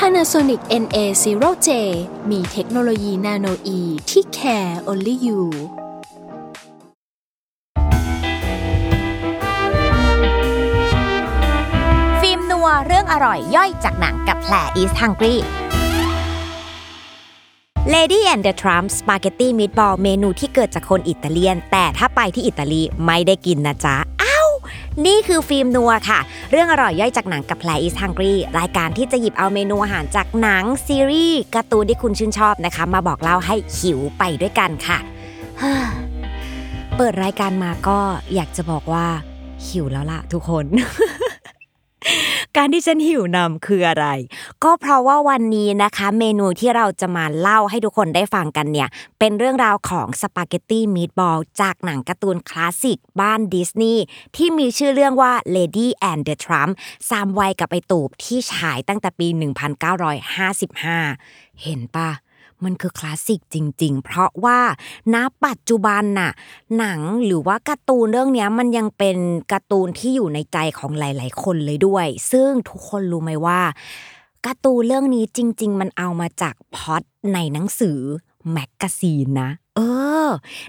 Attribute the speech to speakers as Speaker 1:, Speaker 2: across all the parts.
Speaker 1: Panasonic NA0J มีเทคโนโลยีนาโนอีที่ care only you
Speaker 2: ฟิล์มนัวเรื่องอร่อยย่อยจากหนังกับแผล East Hungry Lady and the Trump Spaghetti Meatball เมนูที่เกิดจากคนอิตาเลียน แต่ถ้าไปที่อิตาลีไม่ได้กินนะจ๊ะ นี่คือฟิล์มนัวค่ะ เรื่องอร่อยย่อยจากหนังกับแพร is hungry รายการที่จะหยิบเอาเมนูอาหารจากหนังซีรีส์การ์ตูนที่คุณชื่นชอบนะคะ มาบอกเล่าให้หิวไปด้วยกันค่ะ เปิดรายการมาก็อยากจะบอกว่าหิวแล้วล่ะทุกคน การที่ฉันหิวนำคืออะไร ก็เพราะว่าวันนี้นะคะ เมนูที่เราจะมาเล่าให้ทุกคนได้ฟังกันเนี่ย เป็นเรื่องราวของสปาเกตตี้ meatball จากหนังการ์ตูนคลาสสิกบ้านดิสนีย์ที่มีชื่อเรื่องว่า Lady and the Trump สามวัยกับไอตูบที่ฉายตั้งแต่ปี 1955 เห็นปะ มันคือคลาสสิกจริง ๆ เพราะว่าณปัจจุบันน่ะหนังหรือว่าการ์ตูนเรื่องนี้มันยังเป็นการ์ตูนที่อยู่ในใจของหลาย ๆ คนเลยด้วย ซึ่งทุกคนรู้ไหมว่าการ์ตูนเรื่องนี้จริง ๆ มันเอามาจากพอดในหนังสือแมกกาซีนนะ เออ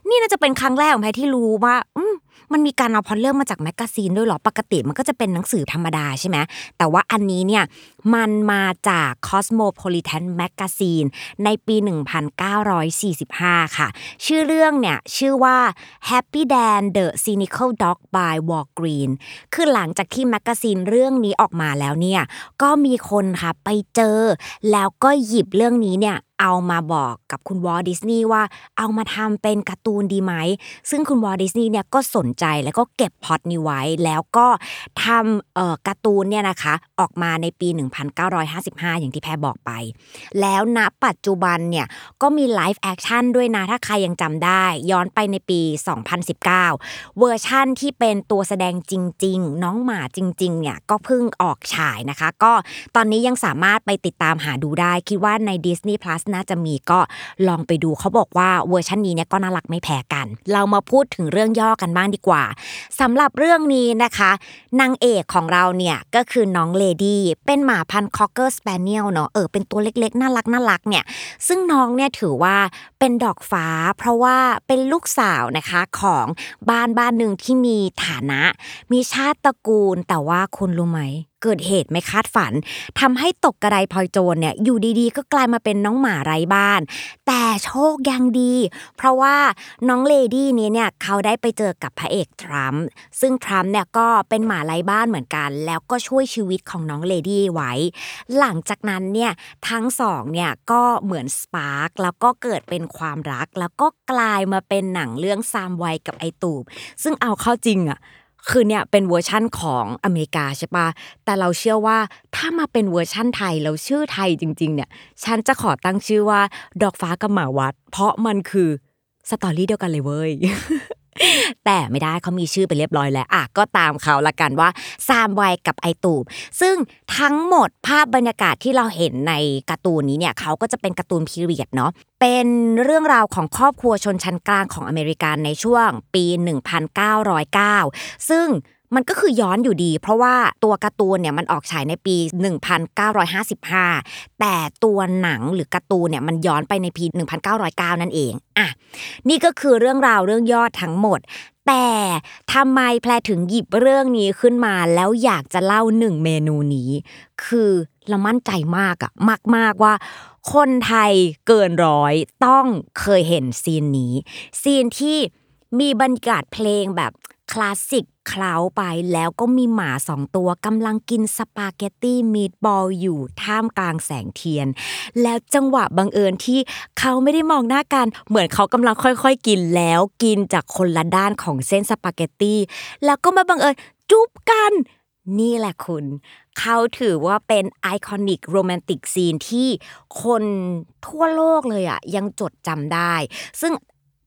Speaker 2: นี่น่าจะเป็นครั้งแรกของแพรที่รู้ว่า อืมมันมีการเอาพอเรื่องมาจาก magazine ด้วยหรอ ปกติมันก็จะเป็นหนังสือธรรมดาใช่ไหม แต่ว่าอันนี้เนี่ย มันมาจาก Cosmopolitan Magazine ในปี 1945 ค่ะ ชื่อเรื่องเนี่ย ชื่อว่า Happy Dan the Cynical Dog by Ward Greene คือหลังจากที่ magazine เรื่องนี้ออกมาแล้วเนี่ย ก็มีคนค่ะไปเจอ แล้วก็หยิบเรื่องนี้เนี่ยเอามาบอกกับคุณวอลต์ ดิสนีย์ว่าเอามาทำเป็นการ์ตูนดีไหม ซึ่งคุณวอลต์ ดิสนีย์เนี่ยก็สนใจแล้วก็เก็บพอตนี้ไว้ แล้วก็ทำเอ่อการ์ตูนเนี่ยนะคะออกมาในปี 1955 อย่างที่แพรบอกไป แล้วณปัจจุบันเนี่ยก็มี live action ด้วยนะ ถ้าใครยังจำได้ ย้อนไปในปี 2019 เวอร์ชั่นที่เป็นตัวแสดงจริง ๆ น้องหมาจริงๆเนี่ยก็เพิ่งออกฉายนะคะ ก็ตอนนี้ยังสามารถไปติดตามหาดูได้ คิดว่าใน Disney Plus น่าจะมีก็ลองไปดูเขาบอกว่าเวอร์ชันนี้เนี่ยก็น่ารักไม่แพ้กัน เรามาพูดถึงเรื่องย่อกันบ้างดีกว่าสำหรับเรื่องนี้นะคะนางเอกของเราเนี่ยก็คือน้องเลดี้เป็นหมาพันธุ์ Cocker Spaniel เนาะเออเป็นตัวเล็กๆ น่ารักน่ารักเนี่ยซึ่งน้องเนี่ยถือว่าเป็นดอกฟ้า เพราะว่าเป็นลูกสาวนะคะของบ้านบ้านหนึ่งที่มีฐานะ มีชาติตระกูลแต่ว่าคุณรู้ไหม เกิดเหตุไม่คาดฝันทำให้ตกกระไดพลอยโจนเนี่ยอยู่ดีๆ ก็กลายมาเป็นน้องหมาไร้บ้าน แต่โชคยังดี เพราะว่าน้องเลดี้นี้เนี่ยเขาได้ไปเจอกับพระเอกทรัมป์ซึ่งทรัมป์เนี่ยก็เป็นหมาไร้บ้านเหมือนกัน แล้วก็ช่วยชีวิตของน้องเลดี้ไว้ หลังจากนั้นเนี่ยทั้งสองเนี่ยก็เหมือน spark แล้วก็เกิดเป็นความรัก แล้วก็กลายมาเป็นหนังเรื่องทรามวัยกับไอ้ตูบซึ่งเอาเข้าจริงอะ คือเนี่ยเป็นเวอร์ชั่นของอเมริกาใช่ปะแต่เราเชื่อว่าถ้ามาเป็นเวอร์ชั่นไทยแล้วชื่อไทยจริง ๆ เนี่ย ฉันจะขอตั้งชื่อว่าดอกฟ้ากับหมาวัด เพราะมันคือ story เดียวกันเลยเว้ย แต่ไม่ได้เขามีชื่อไปเรียบร้อยแล้วอะก็ตามเขาละกันว่าทรามวัยกับไอ้ตูบ ซึ่งทั้งหมดภาพบรรยากาศที่เราเห็นในการ์ตูนนี้เนี่ยเขาก็จะเป็นการ์ตูน period เนาะเป็นเรื่องราวของครอบครัวชนชั้นกลางของอเมริกันในช่วงปี 1909 ซึ่ง มันก็คือย้อนอยู่ดี เพราะว่าตัวการ์ตูนเนี่ยมันออกฉายในปี 1955 แต่ตัวหนังหรือการ์ตูนเนี่ยมันย้อนไปในปี 1909 นั่นเองอะนี่ก็คือเรื่องราวเรื่องยอดทั้งหมด แต่ทำไมแพรถึงหยิบเรื่องนี้ขึ้นมาแล้วอยากจะเล่าหนึ่งเมนูนี้ คือเรามั่นใจมากอะมาก ๆว่าคนไทยเกินร้อยต้องเคยเห็น scene นี้ scene ที่มีบรรยากาศเพลงแบบ คลาสสิกเคล้าไปแล้วก็มีหมาสองตัวกำลังกินสปาเกตตี้ meatball อยู่ท่ามกลางแสงเทียน แล้วจังหวะบังเอิญที่เขาไม่ได้มองหน้ากัน เหมือนเขากำลังค่อยๆ กินแล้วกินจากคนละด้านของเส้นสปาเกตตี้แล้วก็มาบังเอิญจุ๊บกันนี่แหละคุณ เขาถือว่าเป็นไอคอนิกโรแมนติกซีนที่คนทั่วโลกเลยอะยังจดจำได้ ซึ่ง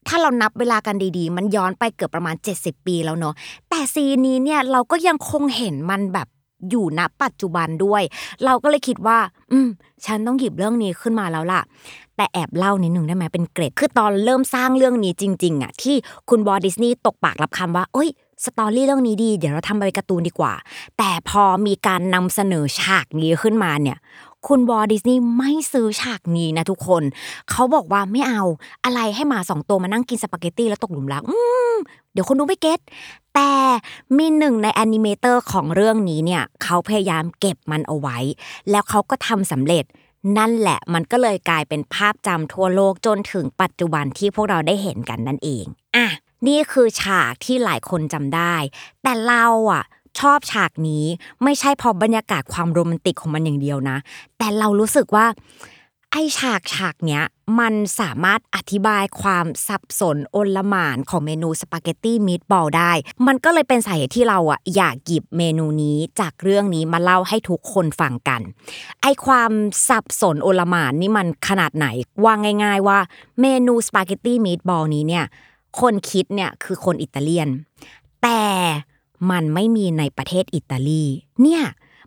Speaker 2: ถ้าเรานับเวลากันดีๆ มันย้อนไปเกือบประมาณ 70 ปีแล้วเนาะแต่ซีนนี้เนี่ยเราก็ยังคงเห็นมันแบบอยู่ณปัจจุบันด้วย เราก็เลยคิดว่า อืม ฉันต้องหยิบเรื่องนี้ขึ้นมาแล้วล่ะ แต่แอบเล่านิดหนึ่งได้ไหมเป็นเกรด คือตอนเริ่มสร้างเรื่องนี้จริง ๆอะที่คุณวอลต์ ดิสนีย์ตกปากรับคำว่าเอ้ย story เรื่องนี้ดี เดี๋ยวเราทำเป็นการ์ตูนดีกว่า แต่พอมีการนำเสนอฉากนี้ขึ้นมาเนี่ย คุณวอลต์ ดิสนีย์ไม่ซื้อฉากนี้นะทุกคน เขาบอกว่าไม่เอาอะไรให้หมาสองตัวมานั่งกินสปาเกตตี้แล้วตกหลุมรักอืมเดี๋ยวคนดูไม่ get แต่มีหนึ่งใน animator ของเรื่องนี้เนี่ยเขาพยายามเก็บมันเอาไว้ แล้วเขาก็ทำสำเร็จนั่นแหละมันก็เลยกลายเป็นภาพจำทั่วโลกจนถึงปัจจุบันที่พวกเราได้เห็นกันนั่นเองอะนี่คือฉากที่หลายคนจำได้ แต่เราอะ ชอบฉากนี้ไม่ใช่เพราะบรรยากาศความโรแมนติกของมันอย่างเดียวนะ แต่เรารู้สึกว่าไอฉากฉากเนี้ยมันสามารถอธิบายความสับสนโอลหมานของเมนูสปาเกตตี้มีดบอลได้ มันก็เลยเป็นสาเหตุที่เราอะอยากหยิบเมนูนี้จากเรื่องนี้มาเล่าให้ทุกคนฟังกัน ไอความสับสนโอลหมานนี่มันขนาดไหนว่าง่าย ๆ ว่าเมนูสปาเกตตี้มีดบอลนี้เนี่ยคนคิดเนี่ยคือคนอิตาเลียน แต่ มันไม่มีในประเทศอิตาลี เนี่ย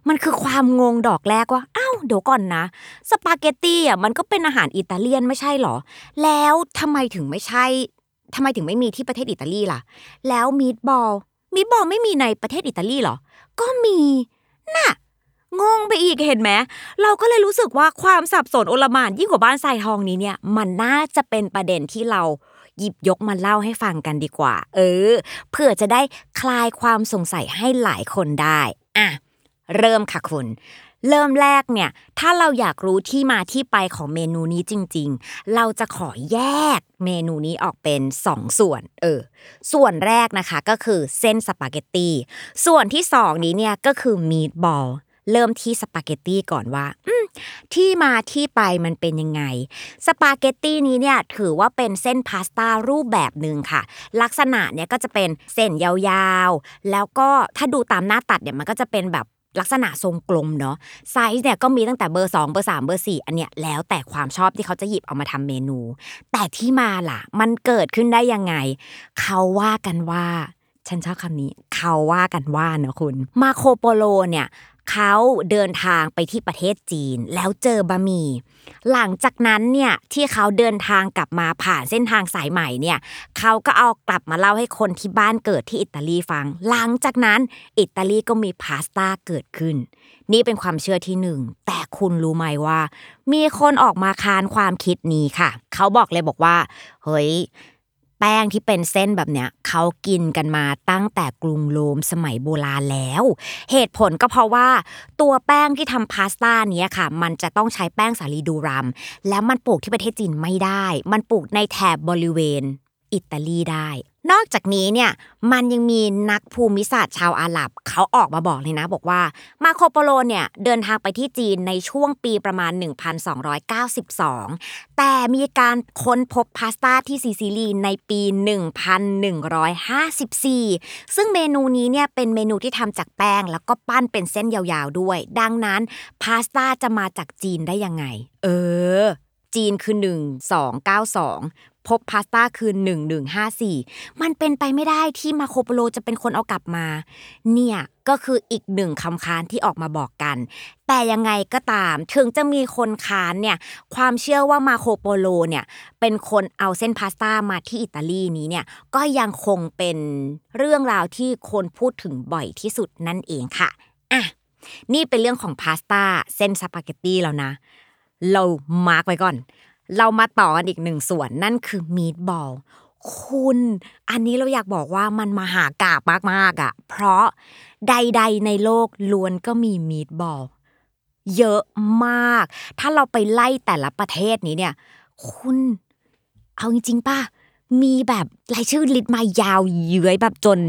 Speaker 2: มันคือความงงดอกแรกว่าอ้าวเดี๋ยวก่อนนะ สปาเกตตี้อะมันก็เป็นอาหารอิตาเลียนไม่ใช่หรอ แล้วทำไมถึงไม่ใช่ทำไมถึงไม่มีที่ประเทศอิตาลีล่ะ แล้วมีดบอลมีดบอลไม่มีในประเทศอิตาลีหรอ ก็มีน่ะงงไปอีกเห็นไหมเราก็เลยรู้สึกว่าความสับสนโอลมานยิ่งกว่าบ้านทรายทองนี้เนี่ย มันน่าจะเป็นประเด็นที่เรา หยิบยกมาเล่าให้ฟังกันดีกว่า เออ เพื่อจะได้คลายความสงสัยให้หลายคนได้ อะ เริ่มค่ะคุณ เริ่มแรกเนี่ย ถ้าเราอยากรู้ที่มาที่ไปของเมนูนี้จริง ๆ เราจะขอแยกเมนูนี้ออกเป็น 2ส่วน เออ ส่วนแรกนะคะก็คือเส้นสปาเกตตีส่วนที่สองนี้เนี่ยก็คือ meatball เริ่มที่สปาเกตตีก่อนว่า อืม ที่มาที่ไปมันเป็นยังไง สปาเกตตี้นี้เนี่ยถือว่าเป็นเส้นพาสต้ารูปแบบหนึ่งค่ะ ลักษณะเนี่ยก็จะเป็นเส้นยาวๆ แล้วก็ถ้าดูตามหน้าตัดเนี่ยมันก็จะเป็นแบบลักษณะทรงกลมเนาะไซส์เนี่ยก็มีตั้งแต่เบอร์ 2 เบอร์ 3 เบอร์ 4 อันเนี้ยแล้วแต่ความชอบที่เขาจะหยิบเอามาทำเมนู แต่ที่มาล่ะ มันเกิดขึ้นได้ยังไง เขาว่ากันว่า ฉันชอบคำนี้ เขาว่ากันว่าเนาะคุณ มาโคโปโลเนี่ย เขาเดินทางไปที่ประเทศจีน แล้วเจอบะหมี่หลังจากนั้นเนี่ยที่เขาเดินทางกลับมาผ่านเส้นทางสายใหม่เนี่ยเขาก็เอากลับมาเล่าให้คนที่บ้านเกิดที่อิตาลีฟัง หลังจากนั้นอิตาลีก็มีพาสต้าเกิดขึ้น นี่เป็นความเชื่อที่หนึ่งแต่คุณรู้ไหมว่า มีคนออกมาค้านความคิดนี้ค่ะ เขาบอกเลยบอกว่าเฮ้ย แป้งที่เป็นเส้นแบบเนี้ยเขากินกันมาตั้งแต่กรุงโรมสมัยโบราณแล้ว เหตุผลก็เพราะว่า ตัวแป้งที่ทำพาสต้าเนี้ยค่ะ มันจะต้องใช้แป้งสาลีดูรัม แล้วมันปลูกที่ประเทศจีนไม่ได้ มันปลูกในแถบบริเวณอิตาลีได้ นอกจากนี้เนี่ยมันยังมีนักภูมิศาสตร์ชาวอาหรับ เขาออกมาบอกเลยนะบอกว่ามาโคโปโลเนี่ยเดินทางไปที่จีนในช่วงปีประมาณ 1292 แต่มีการค้นพบพาสต้าที่ซิซิลีในปี 1154 ซึ่งเมนูนี้เนี่ยเป็นเมนูที่ทำจากแป้ง แล้วก็ปั้นเป็นเส้นยาวๆด้วย ดังนั้นพาสต้าจะมาจากจีนได้ยังไง เออจีนคือ 1292 พบพาสต้าคือ1154 มันเป็นไปไม่ได้ที่มาโคโปโลจะเป็นคนเอากลับมา เนี่ยก็คืออีกหนึ่งคำค้านที่ออกมาบอกกัน แต่ยังไงก็ตาม ถึงจะมีคนค้านเนี่ย ความเชื่อว่ามาโคโปโลเนี่ยเป็นคนเอาเส้นพาสต้ามาที่อิตาลีนี้เนี่ยก็ยังคงเป็นเรื่องราวที่คนพูดถึงบ่อยที่สุดนั่นเองค่ะอะนี่เป็นเรื่องของพาสต้าเส้นสปาเกตตีแล้วนะ เรามาร์กไว้ก่อน เรามาต่อกันอีกหนึ่งส่วนนั่นคือมีดบอลคุณอันนี้เราอยากบอกว่ามันมหากาบมากๆอะ เพราะใด ๆ ในโลกล้วนก็มี meatball เยอะมาก ถ้าเราไปไล่แต่ละประเทศนี้เนี่ย คุณเอาจริงๆป่ะ มีแบบรายชื่อ list มายาวเฟื้อยแบบจน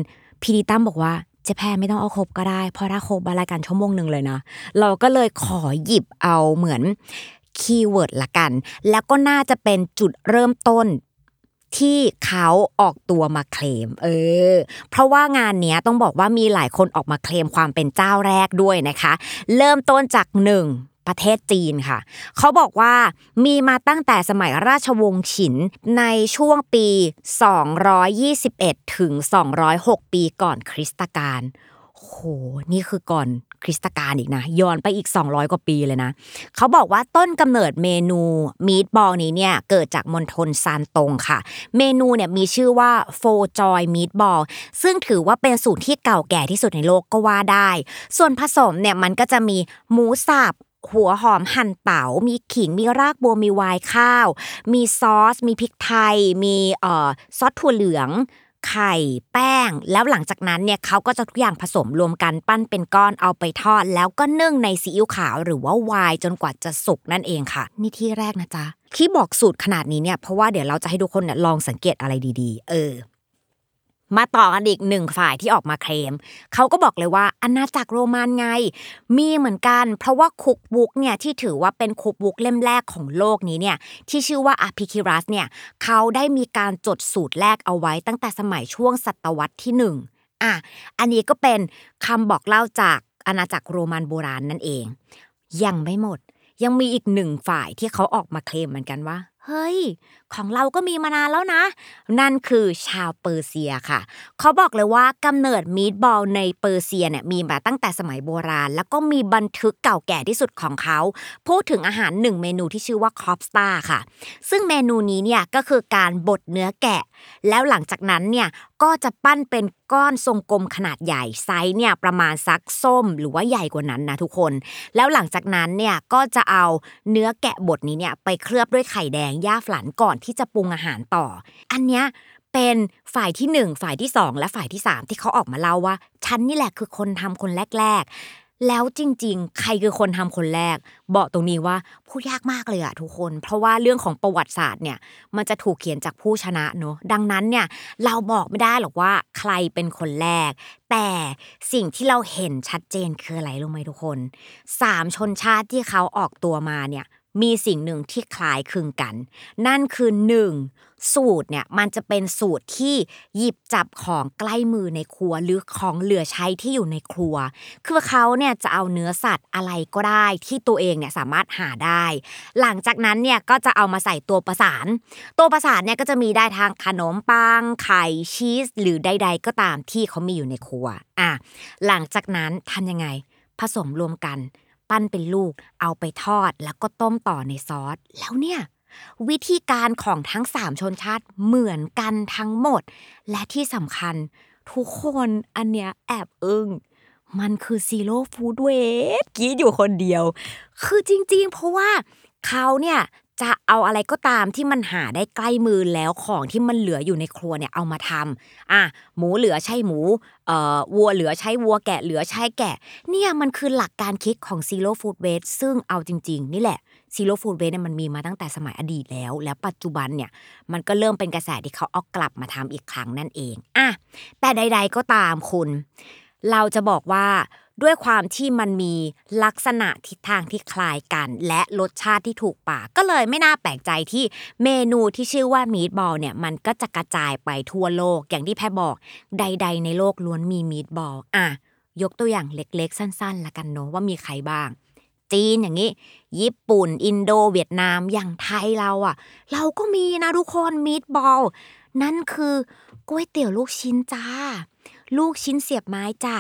Speaker 2: PD ตั้มบอกว่าเจ๊แพรไม่ต้องเอาครบก็ได้เพราะถ้าครบรายการชั่วโมงหนึ่งเลยนะ เราก็เลยขอหยิบเอาเหมือน keyword ละกัน แล้วก็น่าจะเป็นจุดเริ่มต้นที่เขาออกตัวมาเคลม เออ เพราะว่างานเนี้ยต้องบอกว่ามีหลายคนออกมาเคลมความเป็นเจ้าแรกด้วยนะคะ เริ่มต้นจากหนึ่งประเทศจีนค่ะ เขาบอกว่ามีมาตั้งแต่สมัยราชวงศ์ฉินในช่วงปี 221 ถึง 206 ปีก่อนคริสตกาลโห นี่คือก่อน คริสตกาลอีกนะย้อนไปอีก 200 กว่าปีเลยนะเขาบอกว่าต้นกำเนิดเมนูมีดบอลนี้เนี่ยเกิดจากมณฑลซานตงค่ะ เมนูเนี่ยมีชื่อว่าโฟจอยมีดบอลซึ่งถือว่าเป็นสูตรที่เก่าแก่ที่สุดในโลกก็ว่าได้ ส่วนผสมเนี่ยมันก็จะมีหมูสับหัวหอมหั่นเต๋า มีขิง มีรากบัว มีวน์ข้าว มีซอส มีพริกไทย มีเอ่อซอสถั่วเหลือง ไข่แป้ง แล้วหลังจากนั้นเนี่ยเขาก็จะทุกอย่างผสมรวมกันปั้นเป็นก้อนเอาไปทอด แล้วก็นึ่งในซีอิ๊วขาวหรือว่าไวน์จนกว่าจะสุกนั่นเองค่ะ นี่ที่แรกนะจ๊ะที่บอกสูตรขนาดนี้เนี่ยเพราะว่าเดี๋ยวเราจะให้ทุกคนเนี่ยลองสังเกตอะไรดีๆ เออ มาต่อกันอีกหนึ่งฝ่ายที่ออกมาเคลมเขาก็บอกเลยว่าอาณาจักรโรมันไง มีเหมือนกัน เพราะว่าคุกบุ๊กเนี่ยที่ถือว่าเป็นคุกบุ๊กเล่มแรกของโลกนี้เนี่ยที่ชื่อว่าอพิคิรัสเนี่ยเขาได้มีการจดสูตรแรกเอาไว้ตั้งแต่สมัยช่วงศตวรรษที่หนึ่งอะ อันนี้ก็เป็นคำบอกเล่าจากอาณาจักรโรมันโบราณนั่นเอง ยังไม่หมด ยังมีอีกหนึ่งฝ่ายที่เขาออกมาเคลมเหมือนกันว่า เฮ้ย ของเราก็มีมานานแล้วนะ นั่นคือชาวเปอร์เซียค่ะ เขาบอกเลยว่ากำเนิด meatball ในเปอร์เซียเนี่ยมีมาตั้งแต่สมัยโบราณ แล้วก็มีบันทึกเก่าแก่ที่สุดของเขา พูดถึงอาหารหนึ่งเมนูที่ชื่อว่า kofta ค่ะ ซึ่งเมนูนี้เนี่ยก็คือการบดเนื้อแกะ แล้วหลังจากนั้นเนี่ยก็จะปั้นเป็นก้อนทรงกลมขนาดใหญ่ไซส์เนี่ยประมาณซักส้มหรือว่าใหญ่กว่านั้นนะทุกคน แล้วหลังจากนั้นเนี่ยก็จะเอาเนื้อแกะบดนี้เนี่ยไปเคลือบด้วยไข่แดงย่าฝลันก่อนที่จะปรุงอาหารต่อ อันเนี้ยเป็นฝ่ายที่หนึ่งฝ่ายที่สองและฝ่ายที่สามที่เขาออกมาเล่าว่าฉันนี่แหละคือคนทำคนแรก ๆ แล้วจริง ๆ ใครคือคนทำคนแรก บอกตรงนี้ว่าพูดยากมากเลยอะทุกคน เพราะว่าเรื่องของประวัติศาสตร์เนี่ยมันจะถูกเขียนจากผู้ชนะเนอะดังนั้นเนี่ยเราบอกไม่ได้หรอกว่าใครเป็นคนแรก แต่สิ่งที่เราเห็นชัดเจนคืออะไรรู้ไหมทุกคนสามชนชาติที่เขาออกตัวมาเนี่ย มีสิ่งหนึ่งที่คล้ายคลึงกัน นั่นคือหนึ่งสูตรเนี่ยมันจะเป็นสูตรที่หยิบจับของใกล้มือในครัวหรือของเหลือใช้ที่อยู่ในครัว คือเขาเนี่ยจะเอาเนื้อสัตว์อะไรก็ได้ที่ตัวเองเนี่ยสามารถหาได้ หลังจากนั้นเนี่ยก็จะเอามาใส่ตัวประสาน ตัวประสานเนี่ยก็จะมีได้ทางขนมปังไข่ชีส หรือใด ๆ ก็ตามที่เขามีอยู่ในครัวอะหลังจากนั้นทำยังไง ผสมรวมกัน ปั้นเป็นลูก เอาไปทอดแล้วก็ต้มต่อในซอส แล้วเนี่ย วิธีการของทั้งสามชนชาติเหมือนกันทั้งหมด และที่สำคัญ ทุกคนอันเนี้ยแอบอึ้งมันคือซีโร่ฟู้ดเวสกี้อยู่คนเดียว คือจริงๆ เพราะว่าเขาเนี่ย จะเอาอะไรก็ตามที่มันหาได้ใกล้มือแล้วของที่มันเหลืออยู่ในครัวเนี่ยเอามาทำอะหมูเหลือใช่หมูเอ่อวัวเหลือใช้วัวแกะเหลือใช้แกะ เนี่ยมันคือหลักการคิดของ Zero Food Waste ซึ่งเอาจริง ๆ นี่แหละ Zero Food Waste เนี่ยมันมีมาตั้งแต่สมัยอดีตแล้ว และปัจจุบันเนี่ยมันก็เริ่มเป็นกระแสที่เขาเอากลับมาทำอีกครั้งนั่นเองอะแต่ใด ๆก็ตามคุณ เราจะบอกว่า ด้วยความที่มันมีลักษณะทิศทางที่คล้ายกัน และรสชาติที่ถูกปากก็เลยไม่น่าแปลกใจที่เมนูที่ชื่อว่ามีดบอลเนี่ยมันก็จะกระจายไปทั่วโลกอย่างที่แพรบอกใด ๆ ในโลกล้วนมีมีดบอลอะยกตัวอย่างเล็กๆ สั้นๆละกันเนาะว่ามีใครบ้าง จีนอย่างนี้ ญี่ปุ่น อินโดเวียดนามอย่างไทยเราอะ เราก็มีนะทุกคนมีดบอลนั่นคือก๋วยเตี๋ยวลูกชิ้นจ้า ลูกชิ้นเสียบไม้จ้า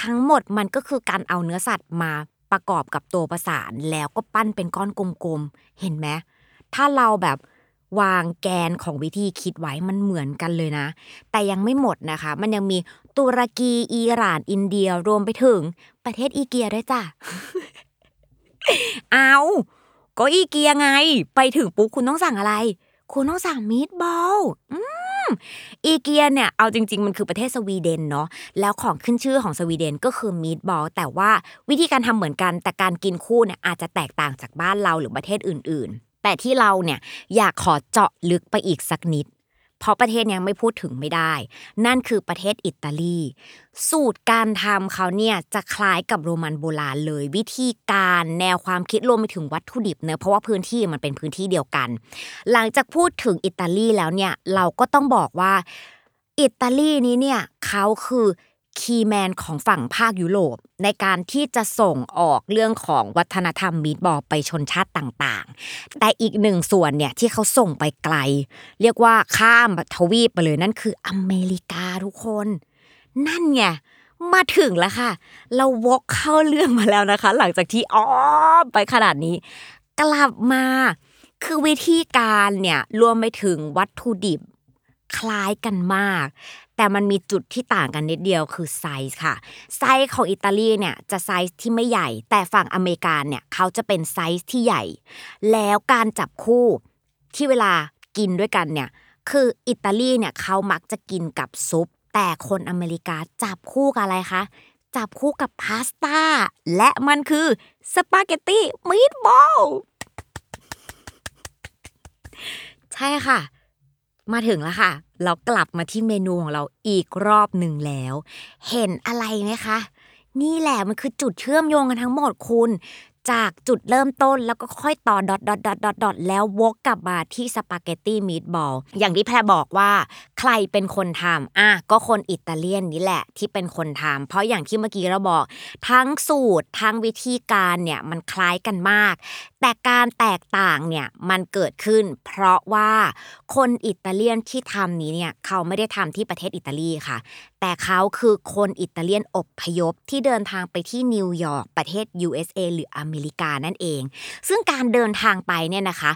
Speaker 2: ทั้งหมดมันก็คือการเอาเนื้อสัตว์มาประกอบกับตัวประสานแล้วก็ปั้นเป็นก้อนกลมๆ เห็นไหมถ้าเราแบบวางแกนของวิธีคิดไว้มันเหมือนกันเลยนะ แต่ยังไม่หมดนะคะ มันยังมีตุรกีอิหร่านอินเดียรวมไปถึงประเทศอีเกียด้วยจ้ะ เอาก็อีเกียไง ไปถึงปุ๊บคุณต้องสั่งอะไร คุณต้องสั่งมีดบอลอืม อีเกียเนี่ยเอาจริง ๆ มันคือประเทศสวีเดนเนาะแล้วของขึ้นชื่อของสวีเดนก็คือมีดบอลแต่ว่าวิธีการทำเหมือนกัน แต่การกินคู่เนี่ยอาจจะแตกต่างจากบ้านเราหรือประเทศอื่น ๆ แต่ที่เราเนี่ยอยากขอเจาะลึกไปอีกสักนิด เพราะประเทศนี้ไม่พูดถึงไม่ได้ นั่นคือประเทศอิตาลี สูตรการทำเขาเนี่ยจะคล้ายกับโรมันโบราณเลย วิธีการแนวความคิดรวมไปถึงวัตถุดิบเนอะเพราะว่าพื้นที่มันเป็นพื้นที่เดียวกัน หลังจากพูดถึงอิตาลีแล้วเนี่ยเราก็ต้องบอกว่าอิตาลีนี้เนี่ยเขาคือ คีย์แมนของฝั่งภาคยุโรป ในการที่จะส่งออกเรื่องของวัฒนธรรมมีดบอลไปชนชาติต่างๆ แต่อีกหนึ่งส่วนเนี่ยที่เขาส่งไปไกล เรียกว่าข้ามทวีปไปเลยนั่นคืออเมริกาทุกคน นั่นไงมาถึงแล้วค่ะ เราวกเข้าเรื่องมาแล้วนะคะ หลังจากที่อ้อไปขนาดนี้ กลับมา คือวิธีการเนี่ยรวมไปถึงวัตถุดิบคล้ายกันมาก แต่มันมีจุดที่ต่างกันนิดเดียวคือไซส์ค่ะ ไซส์ของอิตาลีเนี่ยจะไซส์ที่ไม่ใหญ่ แต่ฝั่งอเมริกาเนี่ยเขาจะเป็นไซส์ที่ใหญ่ แล้วการจับคู่ที่เวลากินด้วยกันเนี่ยคืออิตาลีเนี่ยเขามักจะกินกับซุป แต่คนอเมริกาจับคู่กับอะไรคะจับคู่กับพาสต้า และมันคือสปาเกตตี้ meatball ใช่ค่ะ มาถึงแล้วค่ะ เรากลับมาที่เมนูของเราอีกรอบหนึ่งแล้ว เห็นอะไรไหมคะ นี่แหละมันคือจุดเชื่อมโยงกันทั้งหมดคุณ จากจุดเริ่มต้นแล้วก็ค่อยต่อ dot dot dot dot dot แล้ววกกลับมาที่สปาเกตตี้ meatball อย่างที่แพรบอกว่าใครเป็นคนทำอะก็คนอิตาเลียนนี่แหละที่เป็นคนทำเพราะอย่างที่เมื่อกี้เราบอก ทั้งสูตรทั้งวิธีการเนี่ยมันคล้ายกันมาก แต่การแตกต่างเนี่ยมันเกิดขึ้น เพราะว่าคนอิตาเลียนที่ทำนี้เนี่ยเขาไม่ได้ทำที่ประเทศอิตาลีค่ะ แต่เขาคือคนอิตาเลียนอบพยพที่เดินทางไปที่นิวยอร์กประเทศ USA หรืออเมริกานั่นเอง ซึ่งการเดินทางไปเนี่ยนะคะ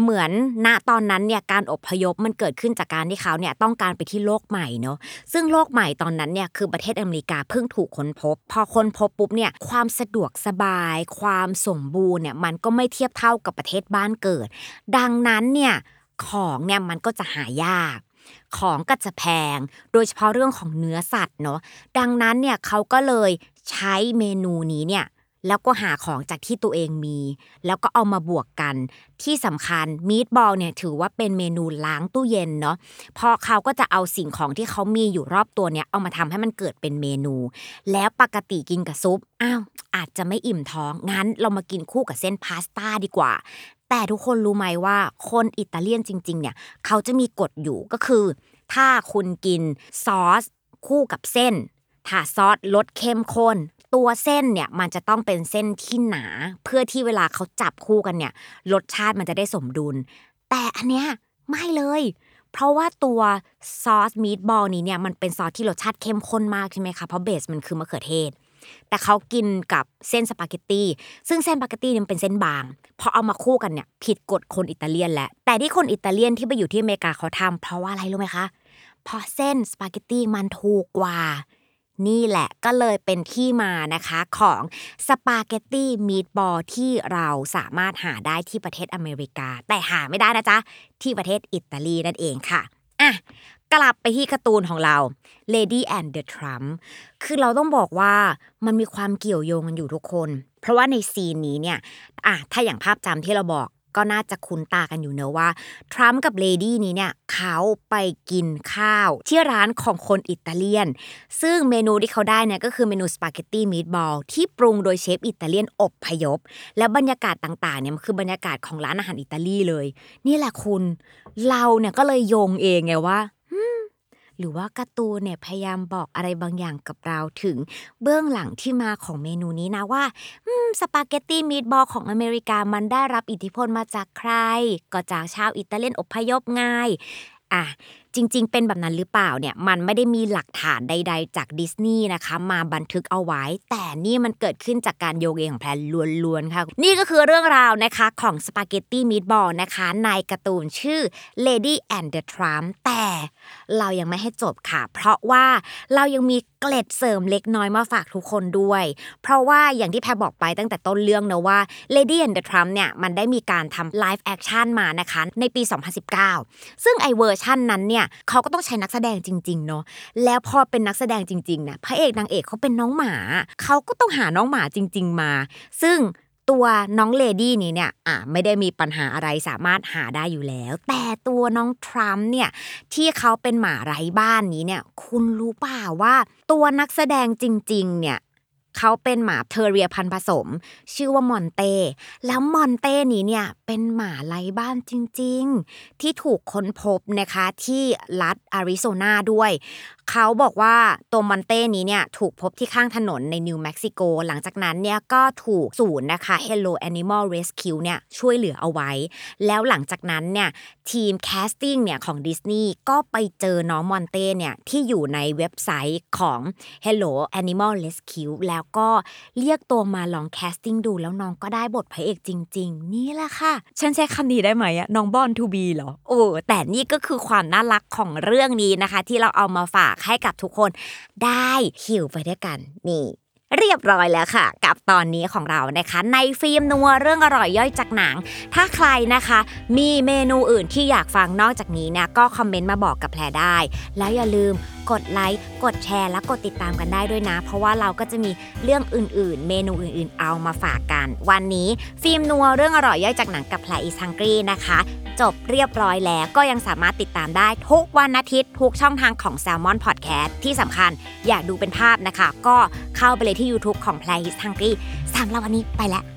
Speaker 2: เหมือนณตอนนั้นเนี่ยการอบพยพมันเกิดขึ้นจากการที่เขาเนี่ยต้องการไปที่โลกใหม่เนาะซึ่งโลกใหม่ตอนนั้นเนี่ยคือประเทศอเมริกาเพิ่งถูกค้นพบ พอค้นพบปุ๊บเนี่ยความสะดวกสบาย ความสมบูรณ์เนี่ยมันก็ไม่เทียบเท่ากับประเทศบ้านเกิด ดังนั้นเนี่ยของเนี่ยมันก็จะหายากของก็จะแพง โดยเฉพาะเรื่องของเนื้อสัตว์เนาะดังนั้นเนี่ยเขาก็เลยใช้เมนูนี้เนี่ย แล้วก็หาของจากที่ตัวเองมี แล้วก็เอามาบวกกัน ที่สำคัญมีดบอลเนี่ยถือว่าเป็นเมนูล้างตู้เย็นเนาะเพราะเขาก็จะเอาสิ่งของที่เขามีอยู่รอบตัวเนี่ยเอามาทำให้มันเกิดเป็นเมนู แล้วปกติกินกับซุปอ้าวอาจจะไม่อิ่มท้องงั้นเรามากินคู่กับเส้นพาสต้าดีกว่า แต่ทุกคนรู้ไหมว่าคนอิตาเลียนจริง ๆ เนี่ยเขาจะมีกฎอยู่ก็คือ ถ้าคุณกินซอสคู่กับเส้นถ้าซอสรสเข้มข้น ตัวเส้นเนี่ยมันจะต้องเป็นเส้นที่หนา เพื่อที่เวลาเขาจับคู่กันเนี่ยรสชาติมันจะได้สมดุล แต่อันเนี้ยไม่เลย เพราะว่าตัวซอส meatball นี้เนี่ยมันเป็นซอสที่รสชาติเข้มข้นมากใช่ไหมคะเพราะ base มันคือมะเขือเทศแต่เขากินกับเส้นสปาเกตตี้ซึ่งเส้นสปาเกตตี้เนี่ยมันเป็นเส้นบางพอเอามาคู่กันเนี่ยผิดกฎคนอิตาเลียนแหละแต่ที่คนอิตาเลียนที่ไปอยู่ที่อเมริกาเขาทำเพราะว่าอะไรรู้ไหมคะเพราะเส้นสปาเกตตี้มันถูกกว่า นี่แหละก็เลยเป็นที่มานะคะของสปาเกตตี้มีดบอลที่เราสามารถหาได้ที่ประเทศอเมริกา แต่หาไม่ได้นะจ๊ะ ที่ประเทศอิตาลีนั่นเองค่ะอะกลับไปที่การ์ตูนของเรา Lady and the Trump คือเราต้องบอกว่ามันมีความเกี่ยวโยงกันอยู่ทุกคน เพราะว่าในซีนนี้เนี่ยอะถ้าอย่างภาพจำที่เราบอก ก็น่าจะคุ้นตากันอยู่เนอะว่าทรัมป์กับเลดี้นี้เนี่ยเขาไปกินข้าว ที่ร้านของคนอิตาเลียน ซึ่งเมนูที่เขาได้เนี่ยก็คือเมนูสปาเกตตี้ meatball ที่ปรุงโดยเชฟอิตาเลียนอพยพ และบรรยากาศต่างๆเนี่ยมันคือบรรยากาศของร้านอาหารอิตาลีเลย นี่แหละคุณ เราเนี่ยก็เลยโยงเองไงว่า หรือว่าการ์ตูนเนี่ยพยายามบอกอะไรบางอย่างกับเราถึงเบื้องหลังที่มาของเมนูนี้นะว่าสปาเกตตี้ meatball ของอเมริกามันได้รับอิทธิพลมาจากใคร ก็จากชาวอิตาเลียนอพยพไงอะ จริง ๆ เป็นแบบนั้นหรือเปล่าเนี่ยมันไม่ได้มีหลักฐานใด ๆ จากดิสนีย์นะคะมาบันทึกเอาไว้ แต่นี่มันเกิดขึ้นจากการโยงเองของแพรล้วนๆค่ะนี่ก็คือเรื่องราวนะคะของสปาเกตตี้ meatball นะคะในการ์ตูนชื่อ Lady and the Tramp แต่เรายังไม่ให้จบค่ะ เพราะว่าเรายังมีเกร็ดเสริมเล็กน้อยมาฝากทุกคนด้วย เพราะว่าอย่างที่แพรบอกไปตั้งแต่ต้นเรื่องนะว่า Lady and the Tramp เนี่ยมันได้มีการทำ live action มานะคะในปี 2019 ซึ่งไอเวอร์ชั่นนั้นเนี่ยเขาก็ต้องใช้นักแสดงจริงๆเนาะแล้วพอเป็นนักแสดงจริงๆเนี่ยพระเอกนางเอกเขาเป็นน้องหมาเขาก็ต้องหาน้องหมาจริง ๆมา ซึ่งตัวน้องเลดี้นี้เนี่ยอะไม่ได้มีปัญหาอะไรสามารถหาได้อยู่แล้ว แต่ตัวน้องแทรมป์เนี่ยที่เขาเป็นหมาไร้บ้านนี้เนี่ยคุณรู้ป่าว่าตัวนักแสดงจริง ๆ เนี่ย เขาเป็นหมา terrier พันธุ์ผสม ชื่อว่ามอนเต้ แล้วมอนเต้นี้เนี่ยเป็นหมาไร้บ้านจริง ๆ ที่ถูกค้นพบนะคะที่รัฐอาริโซนาด้วยเขาบอกว่าตัวมอนเต้นี้เนี่ยถูกพบที่ข้างถนนในนิวเม็กซิโก หลังจากนั้นเนี่ยก็ถูกศูนย์นะคะ HALO Animal Rescue เนี่ยช่วยเหลือเอาไว้ แล้วหลังจากนั้นเนี่ยทีม casting เนี่ยของดิสนีย์ก็ไปเจอน้องมอนเต้เนี่ยที่อยู่ในเว็บไซต์ของ HALO Animal Rescue แล้วก็เรียกตัวมาลอง casting ดูแล้วน้องก็ได้บทพระเอกจริง ๆ นี่แหละค่ะ ฉันใช้คำนี้ได้ไหมอะน้อง born to be เหรอ โอ้แต่นี่ก็คือความน่ารักของเรื่องนี้นะคะ ที่เราเอามาฝากให้กับทุกคนได้หิวไปด้วยกันนี่เรียบร้อยแล้วค่ะ กับตอนนี้ของเรานะคะ ในฟิล์มนัวเรื่องอร่อยย่อยจากหนัง ถ้าใครนะคะ มีเมนูอื่นที่อยากฟังนอกจากนี้เนี่ยก็คอมเมนต์มาบอกกับแพรได้ แล้วอย่าลืมกดไลค์กดแชร์และกดติดตามกันได้ด้วยนะ เพราะว่าเราก็จะมีเรื่องอื่นๆ เมนูอื่นๆ เอามาฝากกัน วันนี้ฟิล์มนัวเรื่องอร่อยย่อยจากหนังกับแพรอีสังกีนะคะ จบเรียบร้อยแล้วก็ยังสามารถติดตามได้ทุกวันอาทิตย์ทุกช่องทางของ s ซ l m o n Podcast ที่สำคัญอยากดูเป็นภาพนะคะ ก็เข้าไปเลยที่ YouTube ของ Play His Hungry สำหรับวันนี้ไปแล้ว